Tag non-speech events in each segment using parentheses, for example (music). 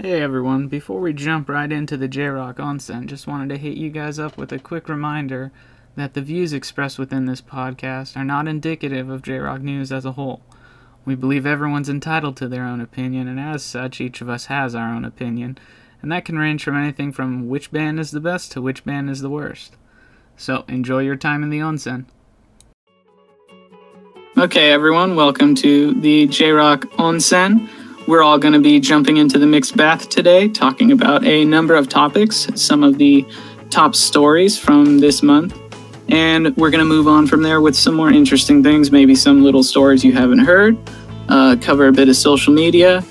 Hey everyone, before we jump right into the J Rock onsen, just wanted to hit you guys up with a quick reminder that the views expressed within this podcast are not indicative of J Rock News as a whole. We believe everyone's entitled to their own opinion, and as such, each of us has our own opinion, and that can range from anything from which band is the best to which band is the worst. So, enjoy your time in the onsen. Okay, everyone, welcome to the J Rock Onsen. We're all going to be jumping into the mixed bath today, talking about a number of topics, some of the top stories from this month. And we're going to move on from there with some more interesting things, maybe some little stories you haven't heard, uh, cover a bit of social media,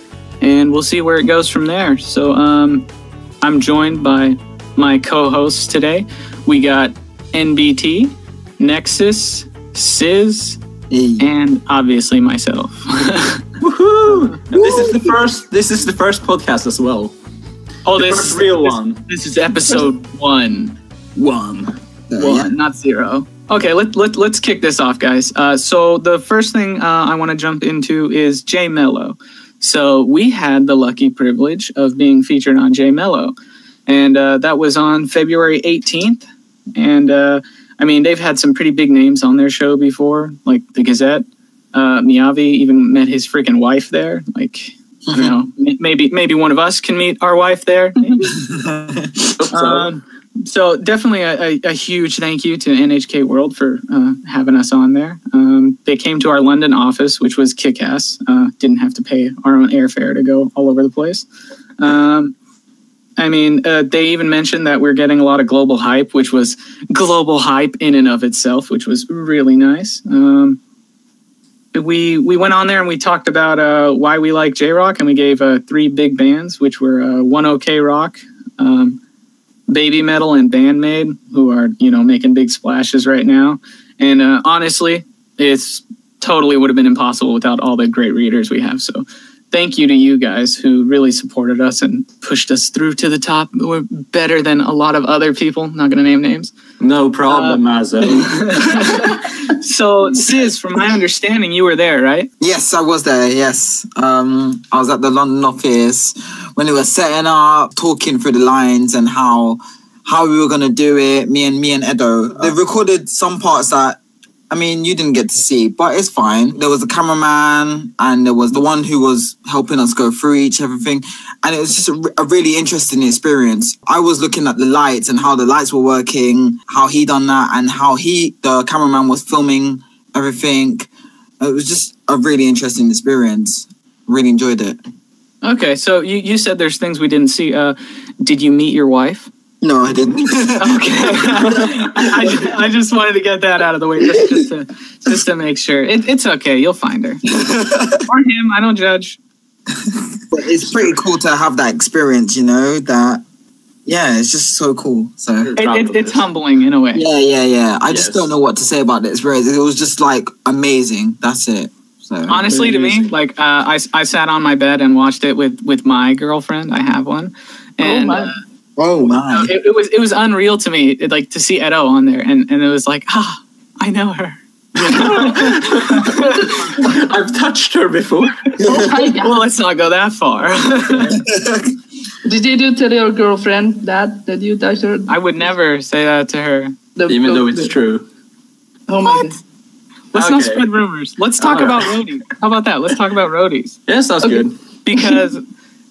and we'll see where it goes from there. So um, I'm joined by my co hosts today. We got NBT, Nexus, Sis, Hey. and obviously myself. (laughs) Woohoo! And this is the first. This is the first podcast as well. oh, The this first real one. This is episode one. One. So, One, yeah. not zero. Okay, let, let, let's kick this off, guys. Uh, so, the first thing uh, I want to jump into is J-MELO. So, we had the lucky privilege of being featured on J-MELO, and uh, that was on February 18th. And uh, I mean, they've had some pretty big names on their show before, like the Gazette. Uh, Miyavi even met his freaking wife there. Like, I don't know, (laughs) maybe maybe one of us can meet our wife there. (laughs) Um, so definitely a, a, a huge thank you to NHK World for uh, having us on there. Um, they came to our London office, which was kick-ass. Uh, didn't have to pay our own airfare to go all over the place. Um, I mean, uh, they even mentioned that we're getting a lot of global hype, which was global hype in and of itself, which was really nice. Um, we we went on there and we talked about uh, why we like J Rock, and we gave uh, three big bands, which were uh, One OK Rock, um, Baby Metal, and Band-Maid, who are you know making big splashes right now. And uh, honestly, it's totally would have been impossible without all the great readers we have. So thank you to you guys who really supported us and pushed us through to the top. We're better than a lot of other people. Not going to name names. No problem, Mazo. (laughs) So, Sis, from my understanding, you were there, right? Yes, I was there. Yes, um, I was at the London office when they were setting up, talking through the lines and how how we were gonna do it. Me and me and Edo. They recorded some parts that. I mean, you didn't get to see, but it's fine. There was a cameraman, and there was the one who was helping us go through each everything, and it was just a, a really interesting experience. I was looking at the lights and how the lights were working, how he done that, and how he, the cameraman, was filming everything. It was just a really interesting experience. Really enjoyed it. Okay, so you, you said there's things we didn't see. Uh, did you meet your wife? No, I didn't. (laughs) Okay, I, I just wanted to get that out of the way just, just to just to make sure. It, it's okay, you'll find her (laughs) or him. I don't judge. but it's pretty cool to have that experience, you know, that, yeah, it's just so cool. So, It, it, it's humbling in a way. yeah, yeah, yeah. I just don't know what to say about the experience. It was just like amazing. That's it. So, Honestly, to me, like uh, I, I sat on my bed and watched it with with my girlfriend. I have one, and my. uh, oh my. it, it was it was unreal to me, it, like to see Edo on there, and and it was like ah, I know her. (laughs) I've touched her before. Oh (laughs) well, let's not go that far. (laughs) Did you do tell your girlfriend that that you touched her? I would never say that to her. The- Even though it's the- true. Oh my God. Let's not spread rumors. Let's talk All about right. roadies. How about that? Let's talk about roadies Yes, that's Okay. good. because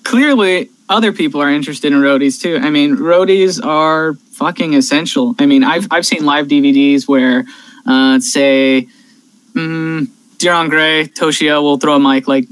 clearly other people are interested in roadies too. I mean, roadies are fucking essential. I mean, I've I've seen live DVDs where, uh, say, mm, Dir en grey, Toshio will throw a mic like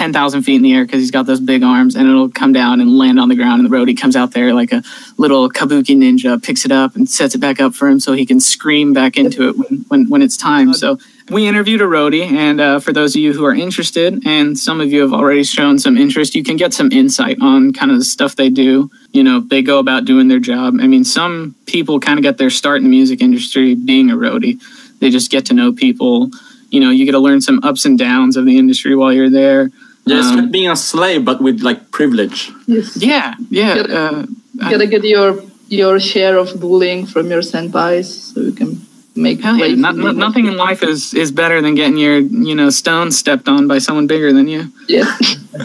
10,000 feet in the air because he's got those big arms and it'll come down and land on the ground. And the roadie comes out there like a little kabuki ninja, picks it up and sets it back up for him so he can scream back into it when, when, when it's time. So we interviewed a roadie. And uh, for those of you who are interested, and some of you have already shown some interest, you can get some insight on kind of the stuff they do. You know, they go about doing their job. I mean, some people kind of get their start in the music industry being a roadie. They just get to know people. You know, you get to learn some ups and downs of the industry while you're there. Yes, Um, being a slave, but with like privilege. Yes. Yeah, yeah. Get- Uh, You gotta get your your share of bullying from your senpais, so you can make Hell yeah, not, not- nothing in life is is better than getting your you know stone stepped on by someone bigger than you. Yeah. (laughs) (laughs)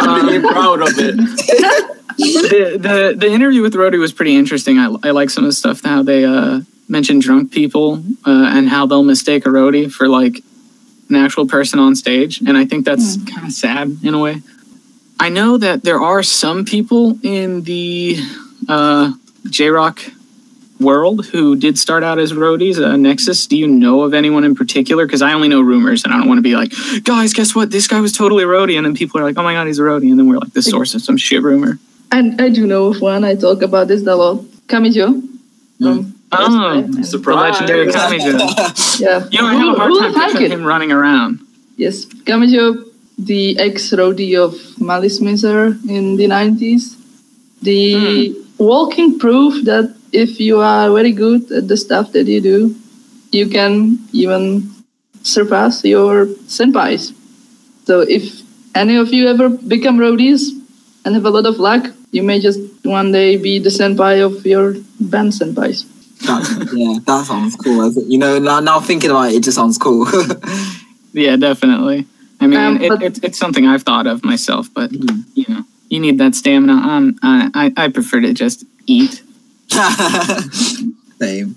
I'm really proud of it. (laughs) the, the the interview with Rody was pretty interesting. I, I like some of the stuff how they uh, mentioned drunk people uh, and how they'll mistake a roadie for like an actual person on stage, and I think that's kind of sad in a way. I know that there are some people in the uh, J Rock world who did start out as roadies. Uh, Nexus, do you know of anyone in particular? Because I only know rumors, and I don't want to be like, guys, guess what? This guy was totally a roadie, and then people are like, oh my god, he's a roadie, and then we're like the source of some shit rumor. And I do know of one. I talk about this a lot. Kamijo. From Oh, West Side. the legendary Kamijo. (laughs) Yeah. You know, I Who- have a hard time would picturing him running around. Yes, Kamijo, the ex-roadie of Malice Mizer in the 90s. The hmm. walking proof that if you are very good at the stuff that you do, you can even surpass your senpais. So if any of you ever become roadies and have a lot of luck, you may just one day be the senpai of your band senpais. That, yeah, that sounds cool. You know, now, now thinking about it, it just sounds cool. (laughs) Yeah, definitely. I mean, Um, it, but- it's it's something I've thought of myself, but Mhm. you know, you need that stamina. Um, I, I I prefer to just eat. (laughs) Same.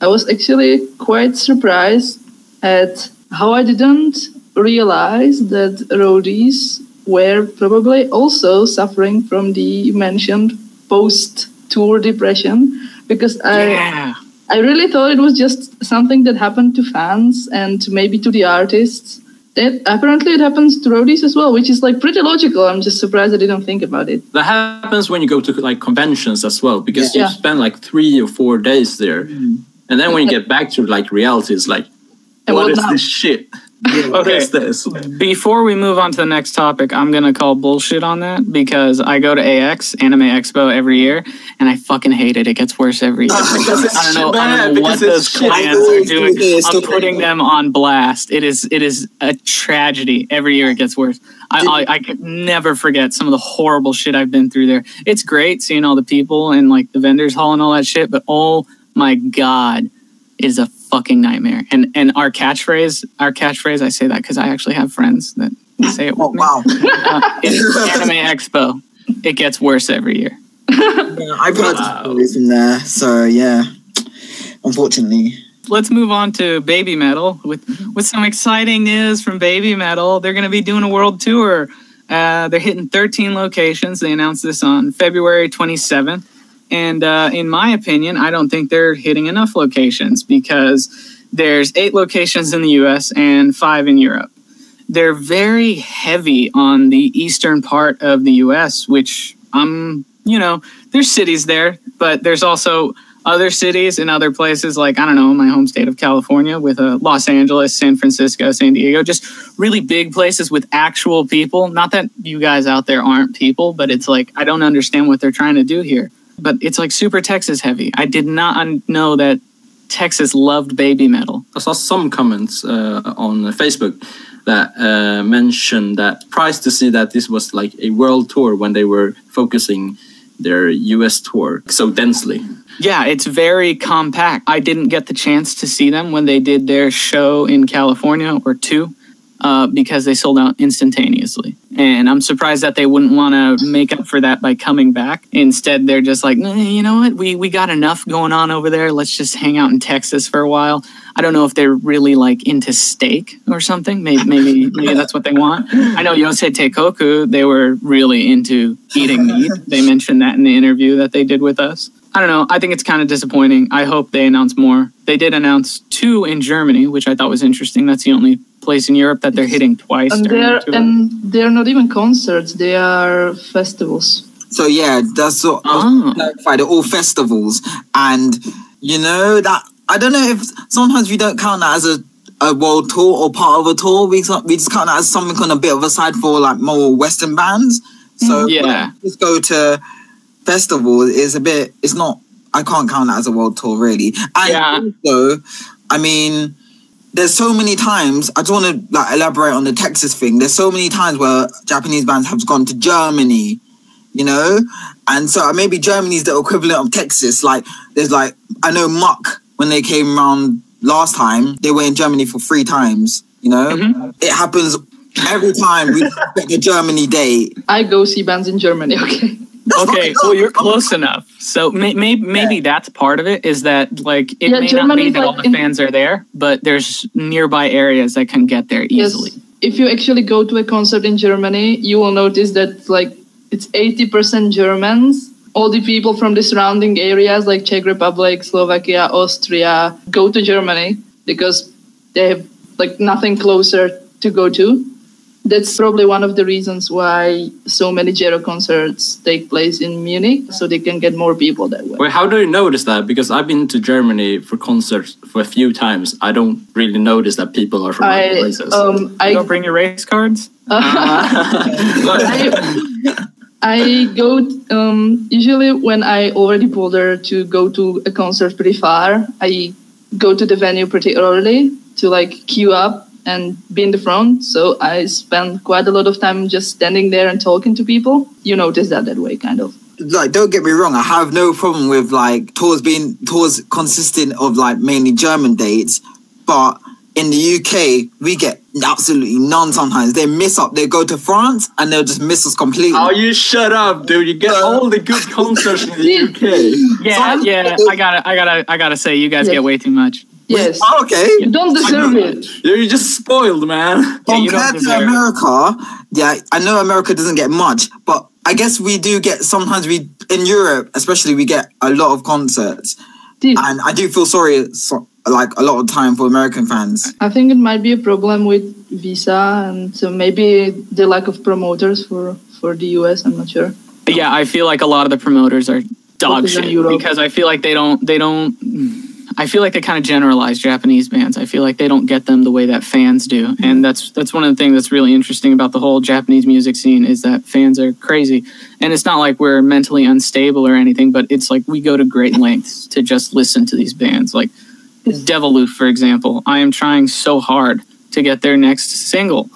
I was actually quite surprised at how I didn't realize that roadies were probably also suffering from the mentioned post tour depression because I yeah. I really thought it was just something that happened to fans and maybe to the artists. It, apparently it happens to roadies as well, which is like pretty logical. I'm just surprised I didn't think about it. That happens when you go to like conventions as well, because Yeah. you spend like three or four days there, mm. and then when you get back to like reality, it's like, And what what is now? this shit? Okay. this? Before we move on to the next topic, I'm gonna call bullshit on that because I go to AX Anime Expo every year, and I fucking hate it. It gets worse every year. Because I don't know. I don't know what those I are doing. I'm putting them on blast. It is. It is a tragedy. Every year it gets worse. I, I I could never forget some of the horrible shit I've been through there. It's great seeing all the people and like the vendors hall and all that shit, but oh my god, it is a fucking nightmare. And and our catchphrase, our catchphrase, I say that because I actually have friends that say it Oh wow! (laughs) Uh, it's Anime Expo. It gets worse every year. Yeah, I've heard Wow. stories from there, so yeah. Unfortunately, Let's move on to Baby Metal with with some exciting news from Baby Metal. They're going to be doing a world tour. Uh, they're hitting 13 locations. They announced this on February 27th. And uh, in my opinion, I don't think they're hitting enough locations because there's eight locations in the US and five in Europe. They're very heavy on the eastern part of the US, which I'm, you know, there's cities there, but there's also other cities in other places like I don't know my home state of California with uh, Los Angeles, San Francisco, San Diego, just really big places with actual people. Not that you guys out there aren't people, but it's like I don't understand what they're trying to do here. But it's like super Texas heavy. I did not know that Texas loved baby metal. I saw some comments uh, on Facebook that uh, mentioned that surprised to see that this was like a world tour when they were focusing their US tour so densely. Yeah, it's very compact. I didn't get the chance to see them when they did their show in California or two uh, because they sold out instantaneously. And I'm surprised that they wouldn't want to make up for that by coming back. Instead, they're just like, "Nah, you know what? We, we got enough going on over there. Let's just hang out in Texas for a while. I don't know if they're really like into steak or something. Maybe maybe, maybe that's what they want. I know Yosei Teikoku, they were really into eating meat. They mentioned that in the interview that they did with us. I don't know. I think it's kind of disappointing. I hope they announce more. They did announce two in Germany, which I thought was interesting. That's the only place in Europe that they're hitting twice. And they're the and they're not even concerts; they are festivals. so yeah, that's what I Ah. clarify. They're all festivals, and you know that I don't know if sometimes we don't count that as a a world tour or part of a tour. We we just count that as something on a bit of a side for like more Western bands. So Yeah. just go to festival is a bit. It's not. I can't count that as a world tour really. And Yeah. also, I mean, there's so many times. I just want to like elaborate on the Texas thing. There's so many times where Japanese bands have gone to Germany, you know, and so maybe Germany's the equivalent of Texas. Like there's like I know MUCC when they came around last time, they were in Germany for three times. You know, Mhm. it happens every time we (laughs) pick a Germany date. I go see bands in Germany. (laughs) Okay. Okay, well you're close enough. So may, may, maybe that's part of it. Is that like it Yeah, may Germany not be is that all the in- fans are there, but there's nearby areas that can get there easily. Yes. If you actually go to a concert in Germany, you will notice that like it's 80% Germans. All the people from the surrounding areas like Czech Republic, Slovakia, Austria go to Germany because they have like nothing closer to go to. That's probably one of the reasons why so many Jero concerts take place in Munich, so they can get more people that way. Wait, how do you notice that? Because I've been to Germany for concerts for a few times. I don't really notice that people are from other places. um You I don't bring your race cards. (laughs) (laughs) I, I go um, usually when I already bother to go to a concert pretty far. I go to the venue pretty early to like queue up and be in the front. So I spend quite a lot of time just standing there and talking to people. You notice that that way, kind of. like don't get me wrong i have no problem with like tours being tours consisting of like mainly german dates but in the uk we get absolutely none sometimes they miss up they go to france and they'll just miss us completely Oh, you shut up, dude! You get all the good concerts in the UK. (laughs) Yeah, Some- yeah. I gotta, I gotta, I gotta say, you guys Yes. get way too much. Yes. Oh, okay You don't deserve it. You're just spoiled, man. Yeah, compared to deserve it. america yeah i know america doesn't get much but i guess we do get sometimes we in europe especially we get a lot of concerts Dude, and i do feel sorry so, like a lot of time for american fans I think it might be a problem with visa and so maybe the lack of promoters for, for the US. I'm not sure. Yeah, I feel like a lot of the promoters are dog shit because I feel like they don't, they don't. I feel like they kind of generalize Japanese bands. I feel like they don't get them the way that fans do, Mm-hmm. and that's that's one of the things that's really interesting about the whole Japanese music scene is that fans are crazy, and it's not like we're mentally unstable or anything, but it's like we go to great (laughs) lengths to just listen to these bands, like Yes. Deviloof, for example. I am trying so hard to get their next single,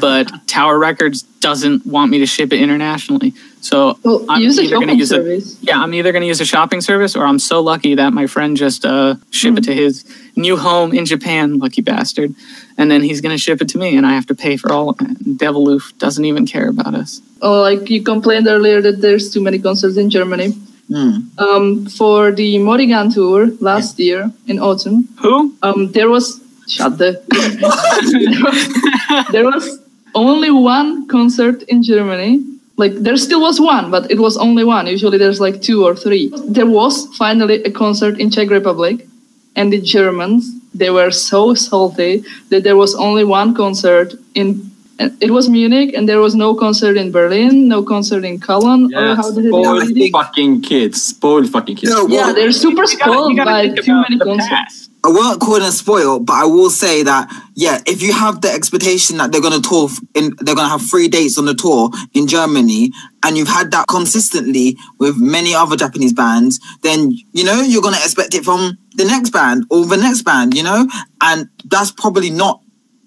but (laughs) Tower Records doesn't want me to ship it internationally. So Well, I'm use either gonna shopping use a- yeah, I'm either going to use a shopping service or I'm so lucky that my friend just uh, ship it to his new home in Japan, lucky bastard. And then he's going to ship it to me and I have to pay for all of it. Deviloof doesn't even care about us. Oh, like you complained earlier that there's too many concerts in Germany. Hmm. Um, for the Morrigan tour last year in autumn, Who? um, there was shut the. (laughs) (laughs) there was only one concert in Germany. Like there still was one, but it was only one. Usually there's like two or three. There was finally a concert in Czech Republic, and the Germans they were so salty that there was only one concert in. And It was Munich, and there was no concert in Berlin, no concert in Cologne. or Yeah, how did it spoiled go? fucking kids. Spoiled fucking kids. No, Yeah, well, they're super spoiled gotta by too many concerts. past. I won't call them spoiled, but I will say that yeah, if you have the expectation that they're gonna tour in, they're gonna have three dates on the tour in Germany, and you've had that consistently with many other Japanese bands, then you know you're gonna expect it from the next band or the next band, you know, and that's probably not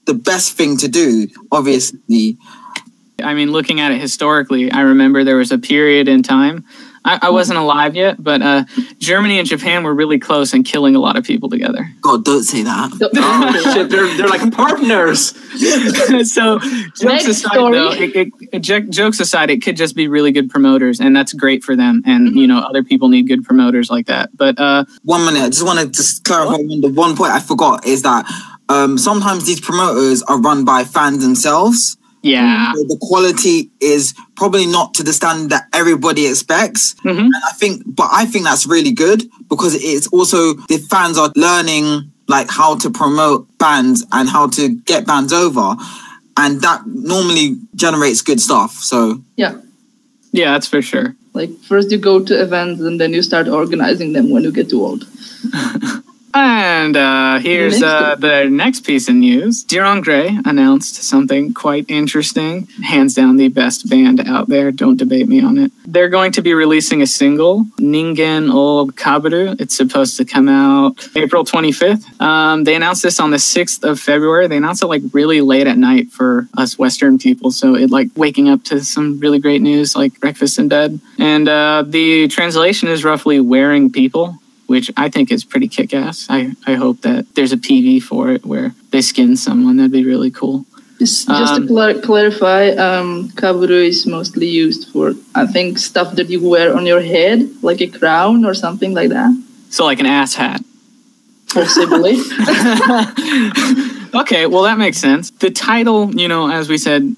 the best thing to do, obviously. I mean, looking at it historically, I remember there was a period in time. I, I wasn't alive yet, but uh, Germany and Japan were really close and killing a lot of people together. God, don't say that. (laughs) Oh shit, they're, they're like partners. (laughs) so jokes aside, though, it, it, it- jokes aside, it could just be really good promoters, and that's great for them. And Mm-hmm. you know, other people need good promoters like that. But uh, One minute, I just want to just clarify one, the one point I forgot is that um, sometimes these promoters are run by fans themselves. yeah, So the quality is probably not to the standard that everybody expects. Mhm. And I think, but I think that's really good because it's also the fans are learning like how to promote bands and how to get bands over. And that normally generates good stuff. So Yeah, yeah, that's for sure. like first you go to events and then you start organizing them when you get too old. (laughs) And uh, here's uh, the next piece of news. Dir en grey announced something quite interesting. Hands down, the best band out there. Don't debate me on it. They're going to be releasing a single, Ningen o Kaburu. It's supposed to come out April 25th. Um, they announced this on the 6th of February. They announced it like really late at night for us Western people. So it like waking up to some really great news like breakfast in bed. And uh, the translation is roughly wearing people which I think is pretty kick ass. I, I hope that there's a PV for it where they skin someone. That'd be really cool. Just, just Um, to clar- clarify, um, kaburu is mostly used for, I think, stuff that you wear on your head, like a crown or something like that. So, like an ass hat. Possibly. (laughs) (laughs) okay, well, that makes sense. The title, you know, as we said,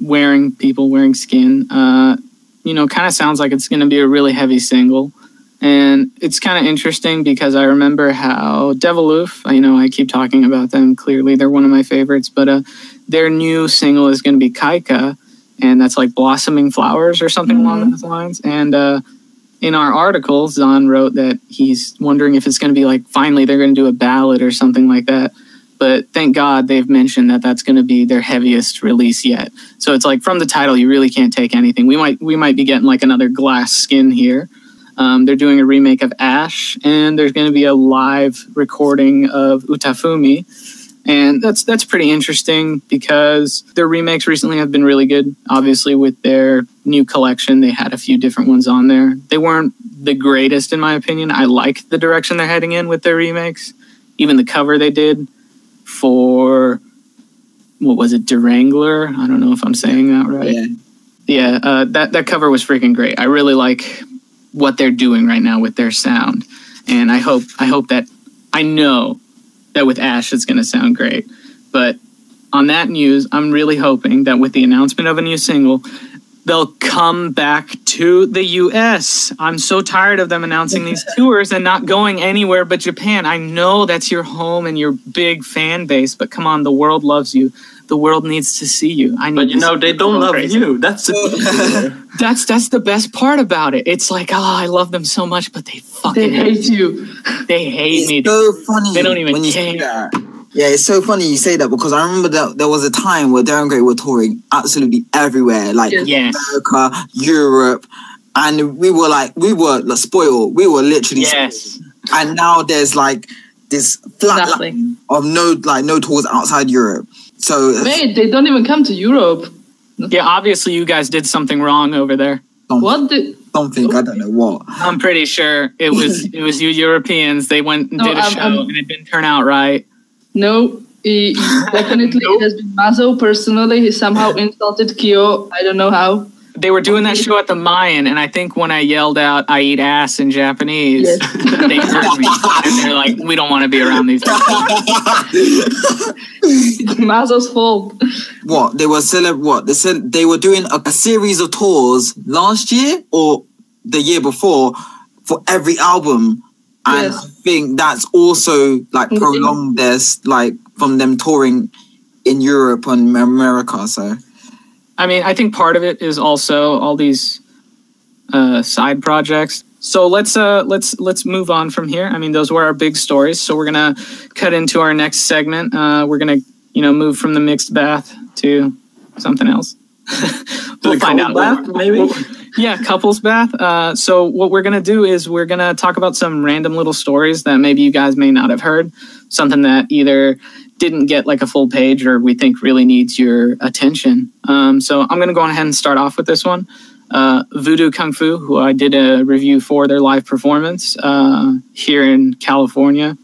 wearing people wearing skin, uh, you know, kind of sounds like it's going to be a really heavy single. And it's kind of interesting because I remember how Deviloof, you know, I keep talking about them. Clearly, they're one of my favorites, but uh, their new single is going to be Kaika, and that's like blossoming flowers or something along those lines. And uh, in our article, Zahn wrote that he's wondering if it's going to be like finally they're going to do a ballad or something like that. But thank God they've mentioned that that's going to be their heaviest release yet. So it's like from the title, you really can't take anything. We might we might be getting like another glass skin here. Um, they're doing a remake of Ash, and there's going to be a live recording of Utafumi, and that's that's pretty interesting because their remakes recently have been really good. Obviously, with their new collection, they had a few different ones on there. They weren't the greatest, in my opinion. I like the direction they're heading in with their remakes. Even the cover they did for what was it, Durangler? I don't know if I'm saying that right Yeah. yeah, uh, that that cover was freaking great. I really like what they're doing right now with their sound, and I hope I hope that I know that with Ash it's going to sound great. But on that news, I'm really hoping that with the announcement of a new single, they'll come back to the US. I'm so tired of them announcing these (laughs) tours and not going anywhere but Japan. I know that's your home and your big fan base, but come on, the world loves you. The world needs to see you. I need But you know, they don't love crazy you. That's the (laughs) that's that's the best part about it. It's like, oh, I love them so much, but they they fucking hate, hate you. they hate It's me. so funny. They don't even when you say care. that. Yeah, it's so funny you say that because I remember that there was a time where Dir en grey were touring absolutely everywhere, like Yes. Yes. America, Europe, and we were like we were like, spoiled. We were literally Yes. spoiled. And now there's like this flat Nothing. line of no like no tours outside Europe. So Wait, they don't even come to Europe. Yeah, obviously you guys did something wrong over there. some- What the? something I don't know what. I'm pretty sure it was (laughs) it was you Europeans. They went and No, did a I'm- show I'm- and it didn't turn out right. No, he, (laughs) definitely Nope. it has been Mazo personally. He somehow insulted Kyo. I don't know how. They were doing that show at the Mayan, and I think when I yelled out "I eat ass" in Japanese, Yes. they heard me, and they're like, "We don't want to be around these." people." (laughs) It's Mazo's fault. what they were celeb what they said they were doing a, a series of tours last year or the year before for every album and Yes. i think that's also like Mhm. prolonged this like from them touring in europe and america so I mean, I think part of it is also all these uh, side projects. So let's uh, let's let's move on from here. I mean, those were our big stories. So we're gonna cut into our next segment. Uh, we're gonna you know move from the mixed bath to something else. (laughs) we'll find out. bath, maybe? (laughs) yeah, couples bath. Uh, so what we're gonna do is we're gonna talk about some random little stories that maybe you guys may not have heard. Something that either didn't get like a full page or we think really needs your attention. Um, so I'm gonna go ahead and start off with this one. Uh, Voodoo Kung Fu, who I did a review for their live performance uh, here in California,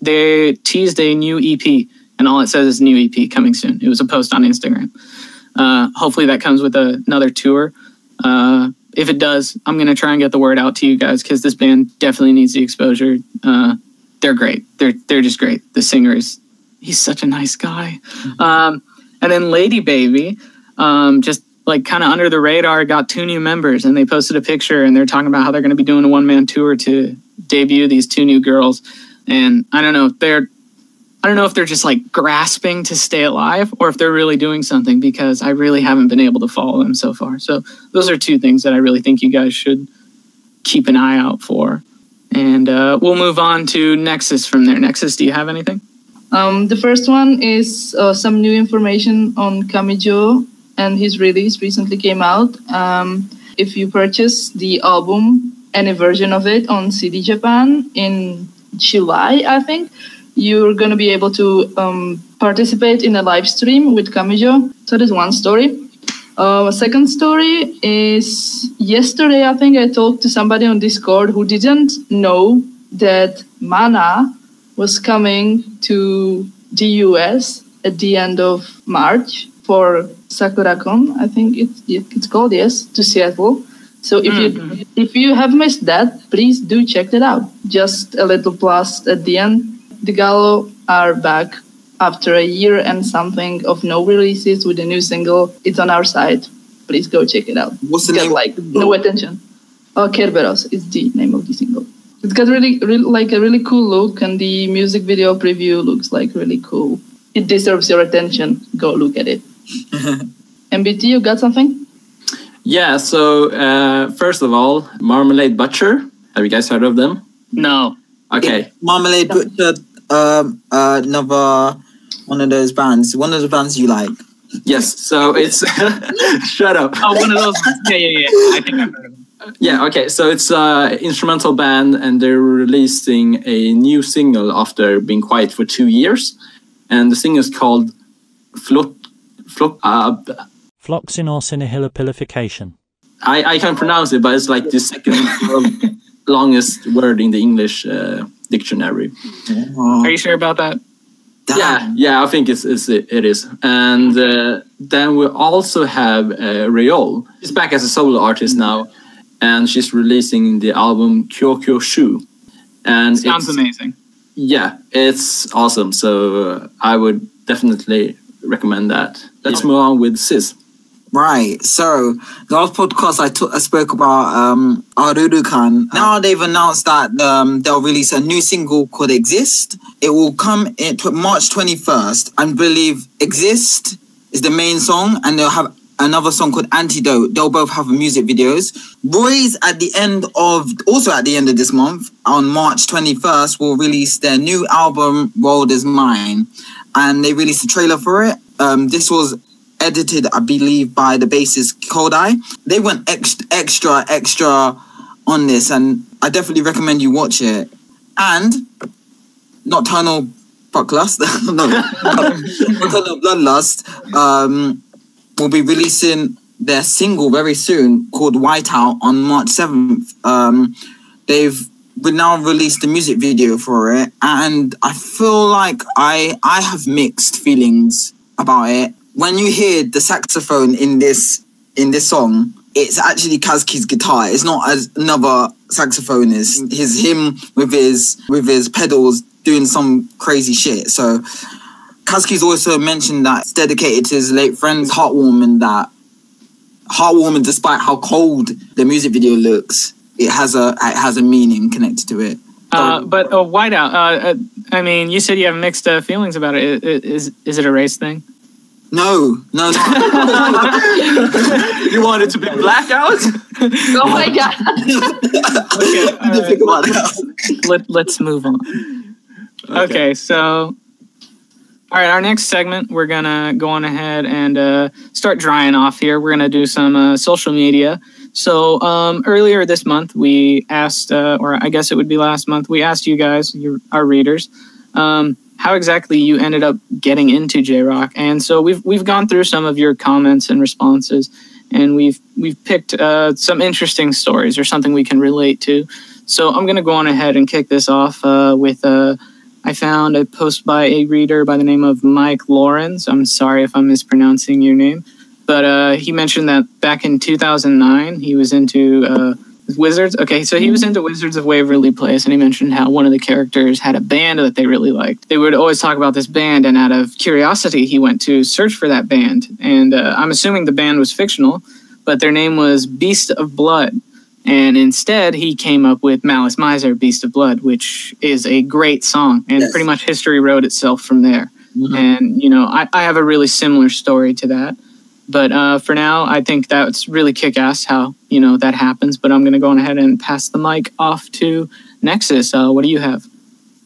they teased a new EP, and all it says is new EP coming soon. It was a post on Instagram. Uh, hopefully that comes with a, another tour. Uh, if it does, I'm gonna try and get the word out to you guys because this band definitely needs the exposure. Uh, they're great. They're they're just great. The singer is he's such a nice guy. Um, and then Lady Baby, um, just like kind of under the radar, got two new members, and they posted a picture, and they're talking about how they're going to be doing a one man tour to debut these two new girls. And I don't know, if they're I don't know if they're just like grasping to stay alive or if they're really doing something because I really haven't been able to follow them so far. So those are two things that I really think you guys should keep an eye out for. And uh, we'll move on to Nexus from there. Nexus, do you have anything? Um, the first one is uh, some new information on Kamijo and his release recently came out. Um, if you purchase the album, any version of it on CD Japan in July, I think, you're going to be able to um, participate in a live stream with Kamijo. So that is one story. Uh, second story is yesterday, I think I talked to somebody on Discord who didn't know that Mana was coming to the US at the end of March for SakuraCon, I think it's it's called yes, to Seattle. So if Mhm. you if you have missed that, please do check that out. Just a little plus at the end. The Gallo are back after a year and something of no releases with a new single. It's on our site. Please go check it out. What's the Get name? like no attention. Oh, Kerberos is the name of the single. It's got really, really like a really cool look, and the music video preview looks like really cool. It deserves your attention. Go look at it. (laughs) MBT, you got something? Yeah. So uh, first of all, Marmalade Butcher. Have you guys heard of them? No. Okay. Marmalade Butcher, um, uh, another one of those bands. One of the bands you like. Yes. So it's (laughs) shut up. Oh, one of those. Yeah, yeah, yeah. I think I've heard of them. Yeah, okay. So it's an instrumental band, and they're releasing a new single after being quiet for two years. And the single is called Flot. Flot. Uh, Floxin or cinehillipilification. I, I can't pronounce it, but it's like the second (laughs) longest word in the English uh, dictionary. Are you sure about that? damn. Yeah, yeah, I think it's, it's it is. And uh, then we also have uh, Riol. She's back as a solo artist now, and she's releasing the album Kyokyo Shu. And Sounds it's- amazing. Yeah, it's awesome. So uh, I would definitely recommend that. Let's move on with Sis. Right. So the last podcast I took, I spoke about um Arurukan. Now they've announced that um they'll release a new single called Exist. It will come in tw- March twenty first. I believe Exist is the main song, and they'll have another song called Antidote. They'll both have music videos. Boys at the end of also at the end of this month on March twenty first will release their new album World Is Mine, and they released a trailer for it. Um, this was edited, I believe, by the bassist Kodai. They went extra, extra, extra on this, and I definitely recommend you watch it. And Nocturnal Fucklust, (laughs) no, (laughs) Nocturnal Bloodlust, um, will be releasing their single very soon called Whiteout on March 7th. Um, they've now released the music video for it, and I feel like I I have mixed feelings about it. When you hear the saxophone in this in this song, it's actually Kazuki's guitar. It's not as another saxophonist. It's him with his with his pedals doing some crazy shit. So Kazuki's also mentioned that it's dedicated to his late friend, heartwarming that heartwarming despite how cold the music video looks. It has a it has a meaning connected to it. Uh, but a whiteout. Uh, uh, I mean, you said you have mixed uh, feelings about it. I- i- Is is it a race thing? No, no, no. (laughs) you want it to be blackout? (laughs) Oh my god! I (laughs) didn't think about that. Let Let's move on. Okay. so all right, our next segment, we're gonna go on ahead and uh, start drying off here. We're gonna do some uh, social media. So um, earlier this month, we asked, uh, or I guess it would be last month, we asked you guys, your, our readers, um, how exactly you ended up getting into J Rock. And so we've we've gone through some of your comments and responses, and we've we've picked uh, some interesting stories or something we can relate to. So I'm gonna go on ahead and kick this off uh, with uh, I found a post by a reader by the name of Mike Lawrence. I'm sorry if I'm mispronouncing your name, but uh, he mentioned that back in 2009 he was into uh, Wizards. Okay, so he was into Wizards of Waverly Place, and he mentioned how one of the characters had a band that they really liked. They would always talk about this band, and out of curiosity, he went to search for that band. And uh, I'm assuming the band was fictional, but their name was Beast of Blood. And instead, he came up with Malice Mizer, Beast of Blood, which is a great song. And Yes. pretty much history wrote itself from there. Mhm. And, you know, I, I have a really similar story to that. But uh, for now, I think that's really kick ass how, you know, that happens. But I'm going to go on ahead and pass the mic off to Nexus. Uh, what do you have?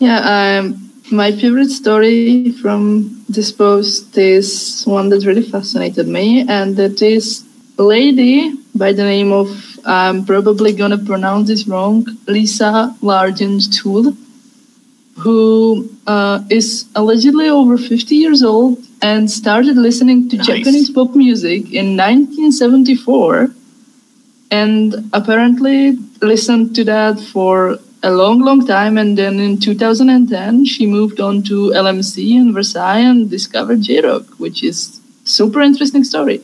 Yeah, um, my favorite story from this post is one that really fascinated me, and that is a lady by the name of I'm probably gonna pronounce this wrong, Lisa Largent Tool, who uh, is allegedly over 50 years old and started listening to Nice. Japanese pop music in 1974 and apparently listened to that for a long, long time. And then in 2010, she moved on to LMC in Versailles and discovered J Rock, which is super interesting story.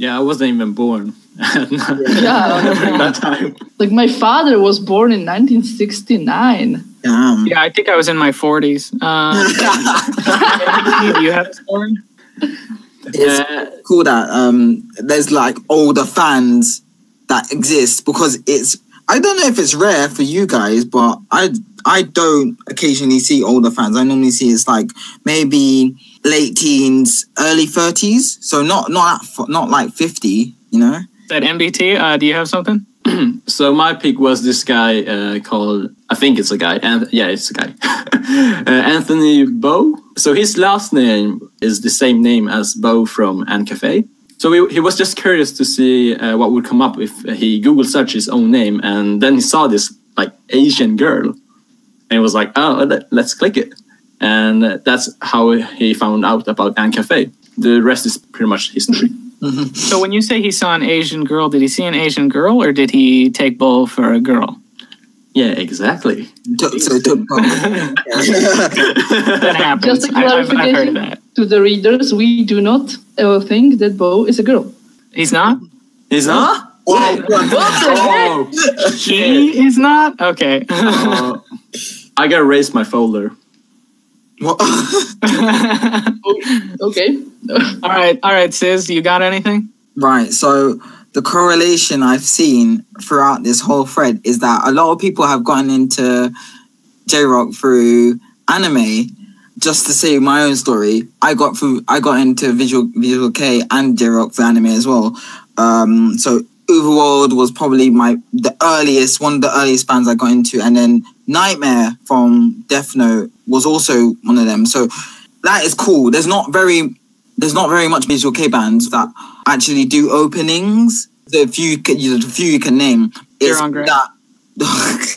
Yeah, I wasn't even born (laughs) Yeah. that time. Like my father was born in 1969. Damn. Yeah, I think I was in my 40s. Uh, do (laughs) you have a story? It's Uh, cool that um there's like older fans that exist because it's I don't know if it's rare for you guys, but I I don't occasionally see older fans. I normally see it's like maybe late teens, early thirties. So not not not like fifty, you know. That MBT, uh, do you have something? (clears throat) So my pick was this guy uh, called I think it's a guy and yeah it's a guy (laughs) uh, Anthony Bow. So his last name is the same name as Bow from An Cafe. So he, he was just curious to see uh, what would come up if he Google searched his own name and then he saw this like Asian girl and he was like oh let, let's click it and uh, that's how he found out about An Cafe. The rest is pretty much history. (laughs) So when you say he saw an Asian girl, did he see an Asian girl or did he take bull for a girl? Yeah, exactly. So it took (laughs) That happens. Just a I, I've, I've heard of clarification to the readers, we do not uh, think that Bou is a girl. He's not? He's not? Wow. Oh, He is not? Okay. Uh, I gotta raise my folder. (laughs) Okay. all right. All right, Sis, you got anything? Right. So the correlation I've seen throughout this whole thread is that a lot of people have gotten into J Rock through anime. Just to say my own story, I got through. I got into Visual Visual K and J Rock for anime as well. Um, so Overworld was probably my the earliest one of the earliest bands I got into, and then Nightmare from Death Note was also one of them. So that is cool. There's not very there's not very much visual K bands that actually do openings. The few you know, the few you can name is You're on Grey. that. (laughs)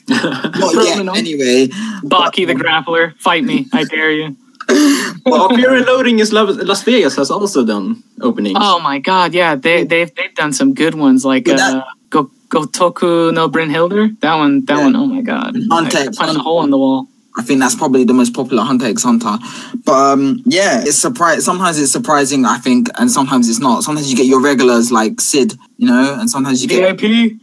not yet, anyway. Baki the grappler, fight me. I dare you. (laughs) well, Fear and Loathing is Las Las Vegas has also done openings. Oh my god, yeah. They they've they've done some good ones like But that- uh Go Gokukoku no Brynhildr. That one that Yeah. one, oh my god. Hunter I x punched a hole in the wall. I think that's probably the most popular Hunter x Hunter. But um, yeah, it's surprise. Sometimes it's surprising, I think, and sometimes it's not. Sometimes you get your regulars like Sid, you know, and sometimes you get. VIP.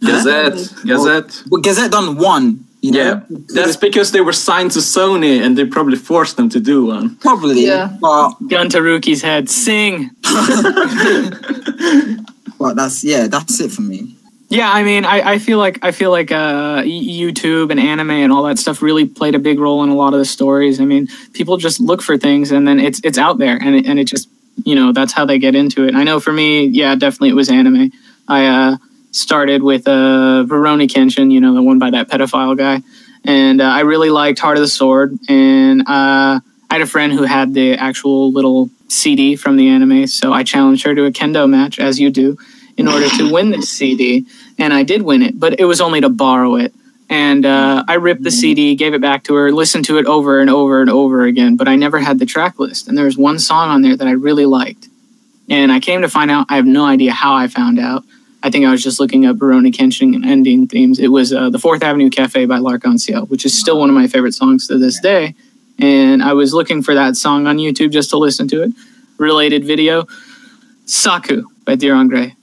Gazette. Gazette. Well, Gazette done one, you know. Yeah, that's because they were signed to Sony and they probably forced them to do one. Probably, Yeah. but Gun to Ruki's head. Sing. (laughs) (laughs) (laughs) but that's yeah, that's it for me. Yeah, I mean, I, I feel like I feel like uh, YouTube and anime and all that stuff really played a big role in a lot of the stories. I mean, people just look for things and then it's it's out there and it, and it just you know that's how they get into it. I know for me, yeah, definitely it was anime. I uh, started with uh, Rurouni Kenshin, you know, the one by that pedophile guy, and uh, I really liked Heart of the Sword. And uh, I had a friend who had the actual little CD from the anime, so I challenged her to a kendo match, as you do, in order to win this CD and I did win it, but it was only to borrow it. And uh, I ripped the CD, gave it back to her, listened to it over and over and over again, but I never had the track list. And there was one song on there that I really liked. And I came to find out, I have no idea how I found out. I think I was just looking up Rurouni Kenshin and ending themes. It was uh, the Fourth Avenue Cafe by L'Arc-en-Ciel, which is still one of my favorite songs to this day. And I was looking for that song on YouTube just to listen to it. Related video, Saku by Dir en grey.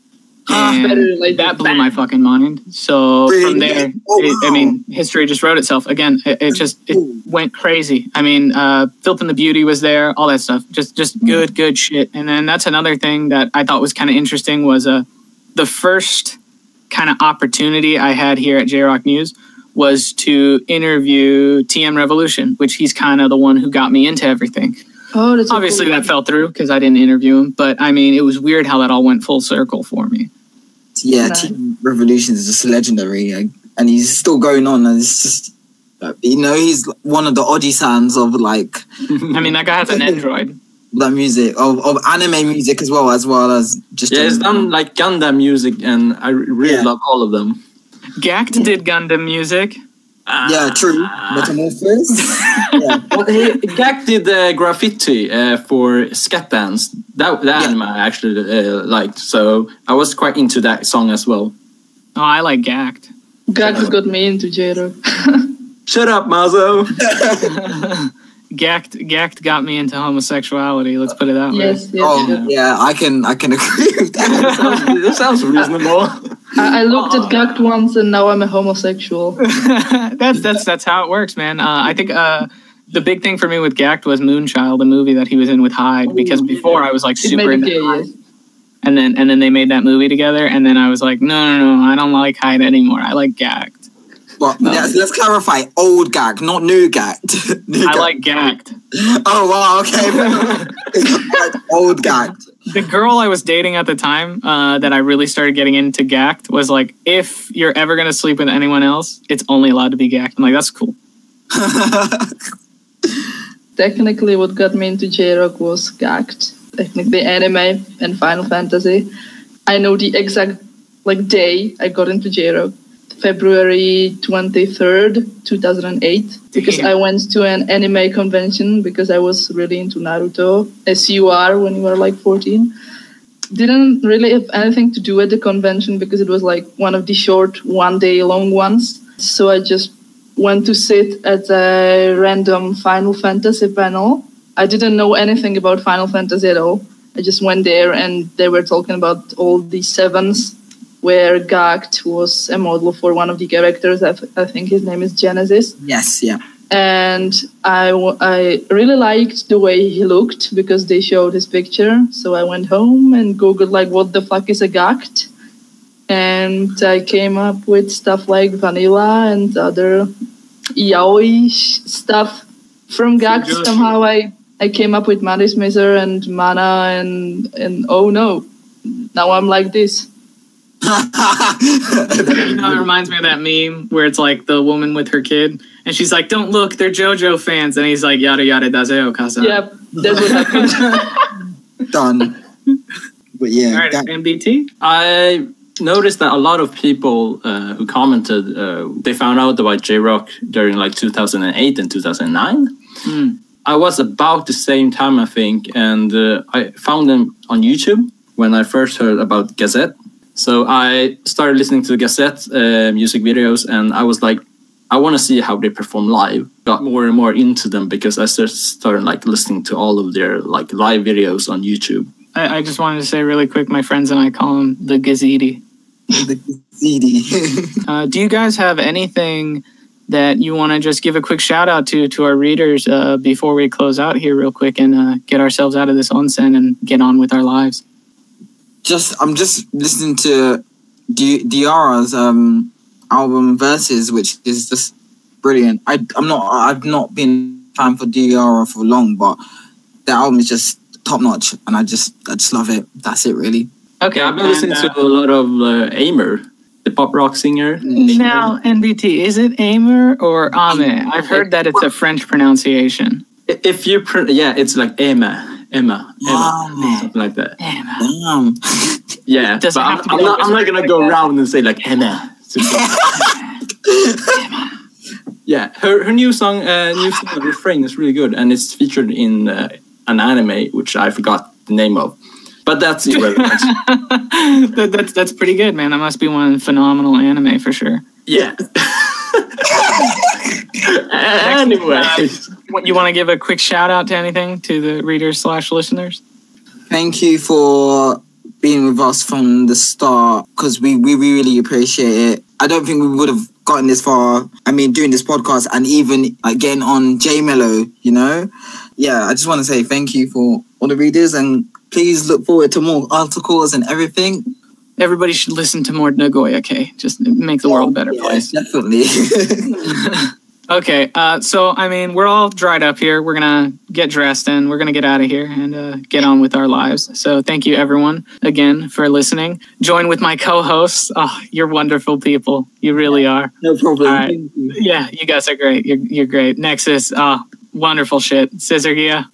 And like that blew my fucking mind. So from there, Oh, it, I mean, history just wrote itself. Again, it, it just it went crazy. I mean, uh, Filth and the Beauty was there, all that stuff. Just just good, good shit. And then that's another thing that I thought was kind of interesting was uh, the first kind of opportunity I had here at J Rock News was to interview TM Revolution, which he's kind of the one who got me into everything. Oh, that's Obviously, cool that fell through because I didn't interview him. But I mean, it was weird how that all went full circle for me. Yeah, Nice. TM Revolution is just legendary, like, and he's still going on, and it's just. uh, You know, he's one of the oddie sands of like (laughs) I mean, that guy has an (laughs) Android. that music of, of anime music as well as well as just Yeah, it's done like Gundam music, and I really Yeah. love all of them. Gackt did Gundam music. Yeah true metamorphosis (laughs) yeah But he, Gackt did uh, graffiti uh, for Sket Dance. That, that Yeah. anime I actually uh, liked, so I was quite into that song as well. Oh, I like Gackt. Gax got me into J-Rock. Shut up, Mazo. (laughs) (laughs) Gackt Gackt got me into homosexuality. Let's put it that way. yes, yes. Oh yes. yeah, I can I can (laughs) agree with that. this sounds reasonable. (laughs) I, I looked at Gackt once and now I'm a homosexual. (laughs) that's that's that's how it works, man. Uh, I think uh, the big thing for me with Gackt was Moonchild, the movie that he was in with Hyde, because before I was like super into Hyde, and then and then they made that movie together, and then I was like, no, no, no, I don't like Hyde anymore. I like Gackt. But let's, let's clarify: old gag, not new gag. (laughs) New I gag. like Gackt. Oh wow, okay. (laughs) old gag. The girl I was dating at the time uh, that I really started getting into Gackt was like, if you're ever gonna sleep with anyone else, it's only allowed to be Gackt. I'm like, that's cool. (laughs) Technically, what got me into J-Rock was Gackt. Technically, anime and Final Fantasy. I know the exact like day I got into J-Rock. February 23rd, 2008, because Damn. I went to an anime convention because I was really into Naruto, as you are when you were like 14. Didn't really have anything to do at the convention because it was like one of the short, one day long ones. So I just went to sit at a random Final Fantasy panel. I didn't know anything about Final Fantasy at all. I just went there and they were talking about all the sevens where Gackt was a model for one of the characters. I, th- I think his name is Genesis. yes, yeah. And I, w- I really liked the way he looked because they showed his picture. So I went home and Googled, like, what the fuck is a Gackt? And I came up with stuff like Vanilla and other yaoi stuff from Gackt. Joshi. Somehow I, I came up with Malice Mizer and Mana and, and oh no, now I'm like this. You know, it reminds me of that meme where it's like the woman with her kid, and she's like, "Don't look, they're JoJo fans," and he's like, "Yada yada dazeo kasa." Yep, that's what happened. (laughs) Done. But yeah, All right, Gag- MBT. I noticed that a lot of people uh, who commented uh, they found out about J Rock during like 2008 and 2009. Hmm. I was about the same time, I think, and uh, I found them on YouTube when I first heard about Gazette. So I started listening to the Gazette uh, music videos, and I was like, I want to see how they perform live. Got more and more into them because I just started like listening to all of their like live videos on YouTube. I, I just wanted to say really quick, my friends and I call them the Gazidi. the CD. (laughs) Uh, do you guys have anything that you want to just give a quick shout out to to our readers uh, before we close out here, real quick, and uh, get ourselves out of this onsen and get on with our lives? Just I'm just listening to Di- DIAURA's um album Verses, which is just brilliant. I I'm not I've not been a fan for Diara for long, but the album is just top notch, and I just I just love it. That's it, really. Okay, I've been and, listening uh, to a lot of uh, Aimer, the pop rock singer. Now, NBT, is it Aimer or Ame? I've heard that it's a French pronunciation. If you, pr- yeah, it's like Emma, Emma, Emma, Wow. something like that. Aimer. Damn. Yeah, but I'm, have to be I'm not, I'm not gonna like go that? around and say like Emma. (laughs) yeah, her her new song, uh, new song refrain is really good, and it's featured in uh, an anime which I forgot the name of, but that's (laughs) irrelevant. that, that's that's pretty good, man. That must be one phenomenal anime for sure. yeah. (laughs) anyway, What, you want to give a quick shout out to anything to the readers slash listeners? Thank you for being with us from the start because we, we really appreciate it. I don't think we would have gotten this far. I mean, doing this podcast and even again on J-MELO, you know? Yeah, I just want to say thank you for all the readers and please look forward to more articles and everything. Everybody should listen to more Nagoya, okay? Just make the world a better Yeah, place. Definitely. (laughs) Okay, uh, so I mean, we're all dried up here. We're gonna get dressed and we're gonna get out of here and uh, get on with our lives. So thank you, everyone, again for listening. Join with my co-hosts. Oh, you're wonderful people. You really are. no problem. Right. You. Yeah, you guys are great. You're you're great. Nexus, oh, wonderful shit. Scissor Gia,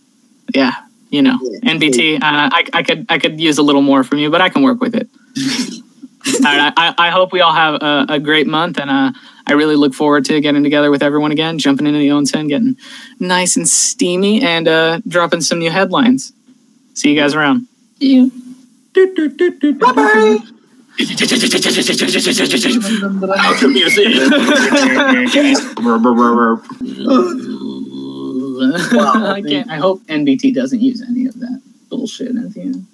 yeah, you know. NBT, uh, I I could I could use a little more from you, but I can work with it. All right, I, I hope we all have a, a great month, and uh, I really look forward to getting together with everyone again, jumping into the onsen, getting nice and steamy, and uh, dropping some new headlines. See you guys around. See You. Bye bye. Outro music. I can't. I hope NBT doesn't use any of that bullshit at the end.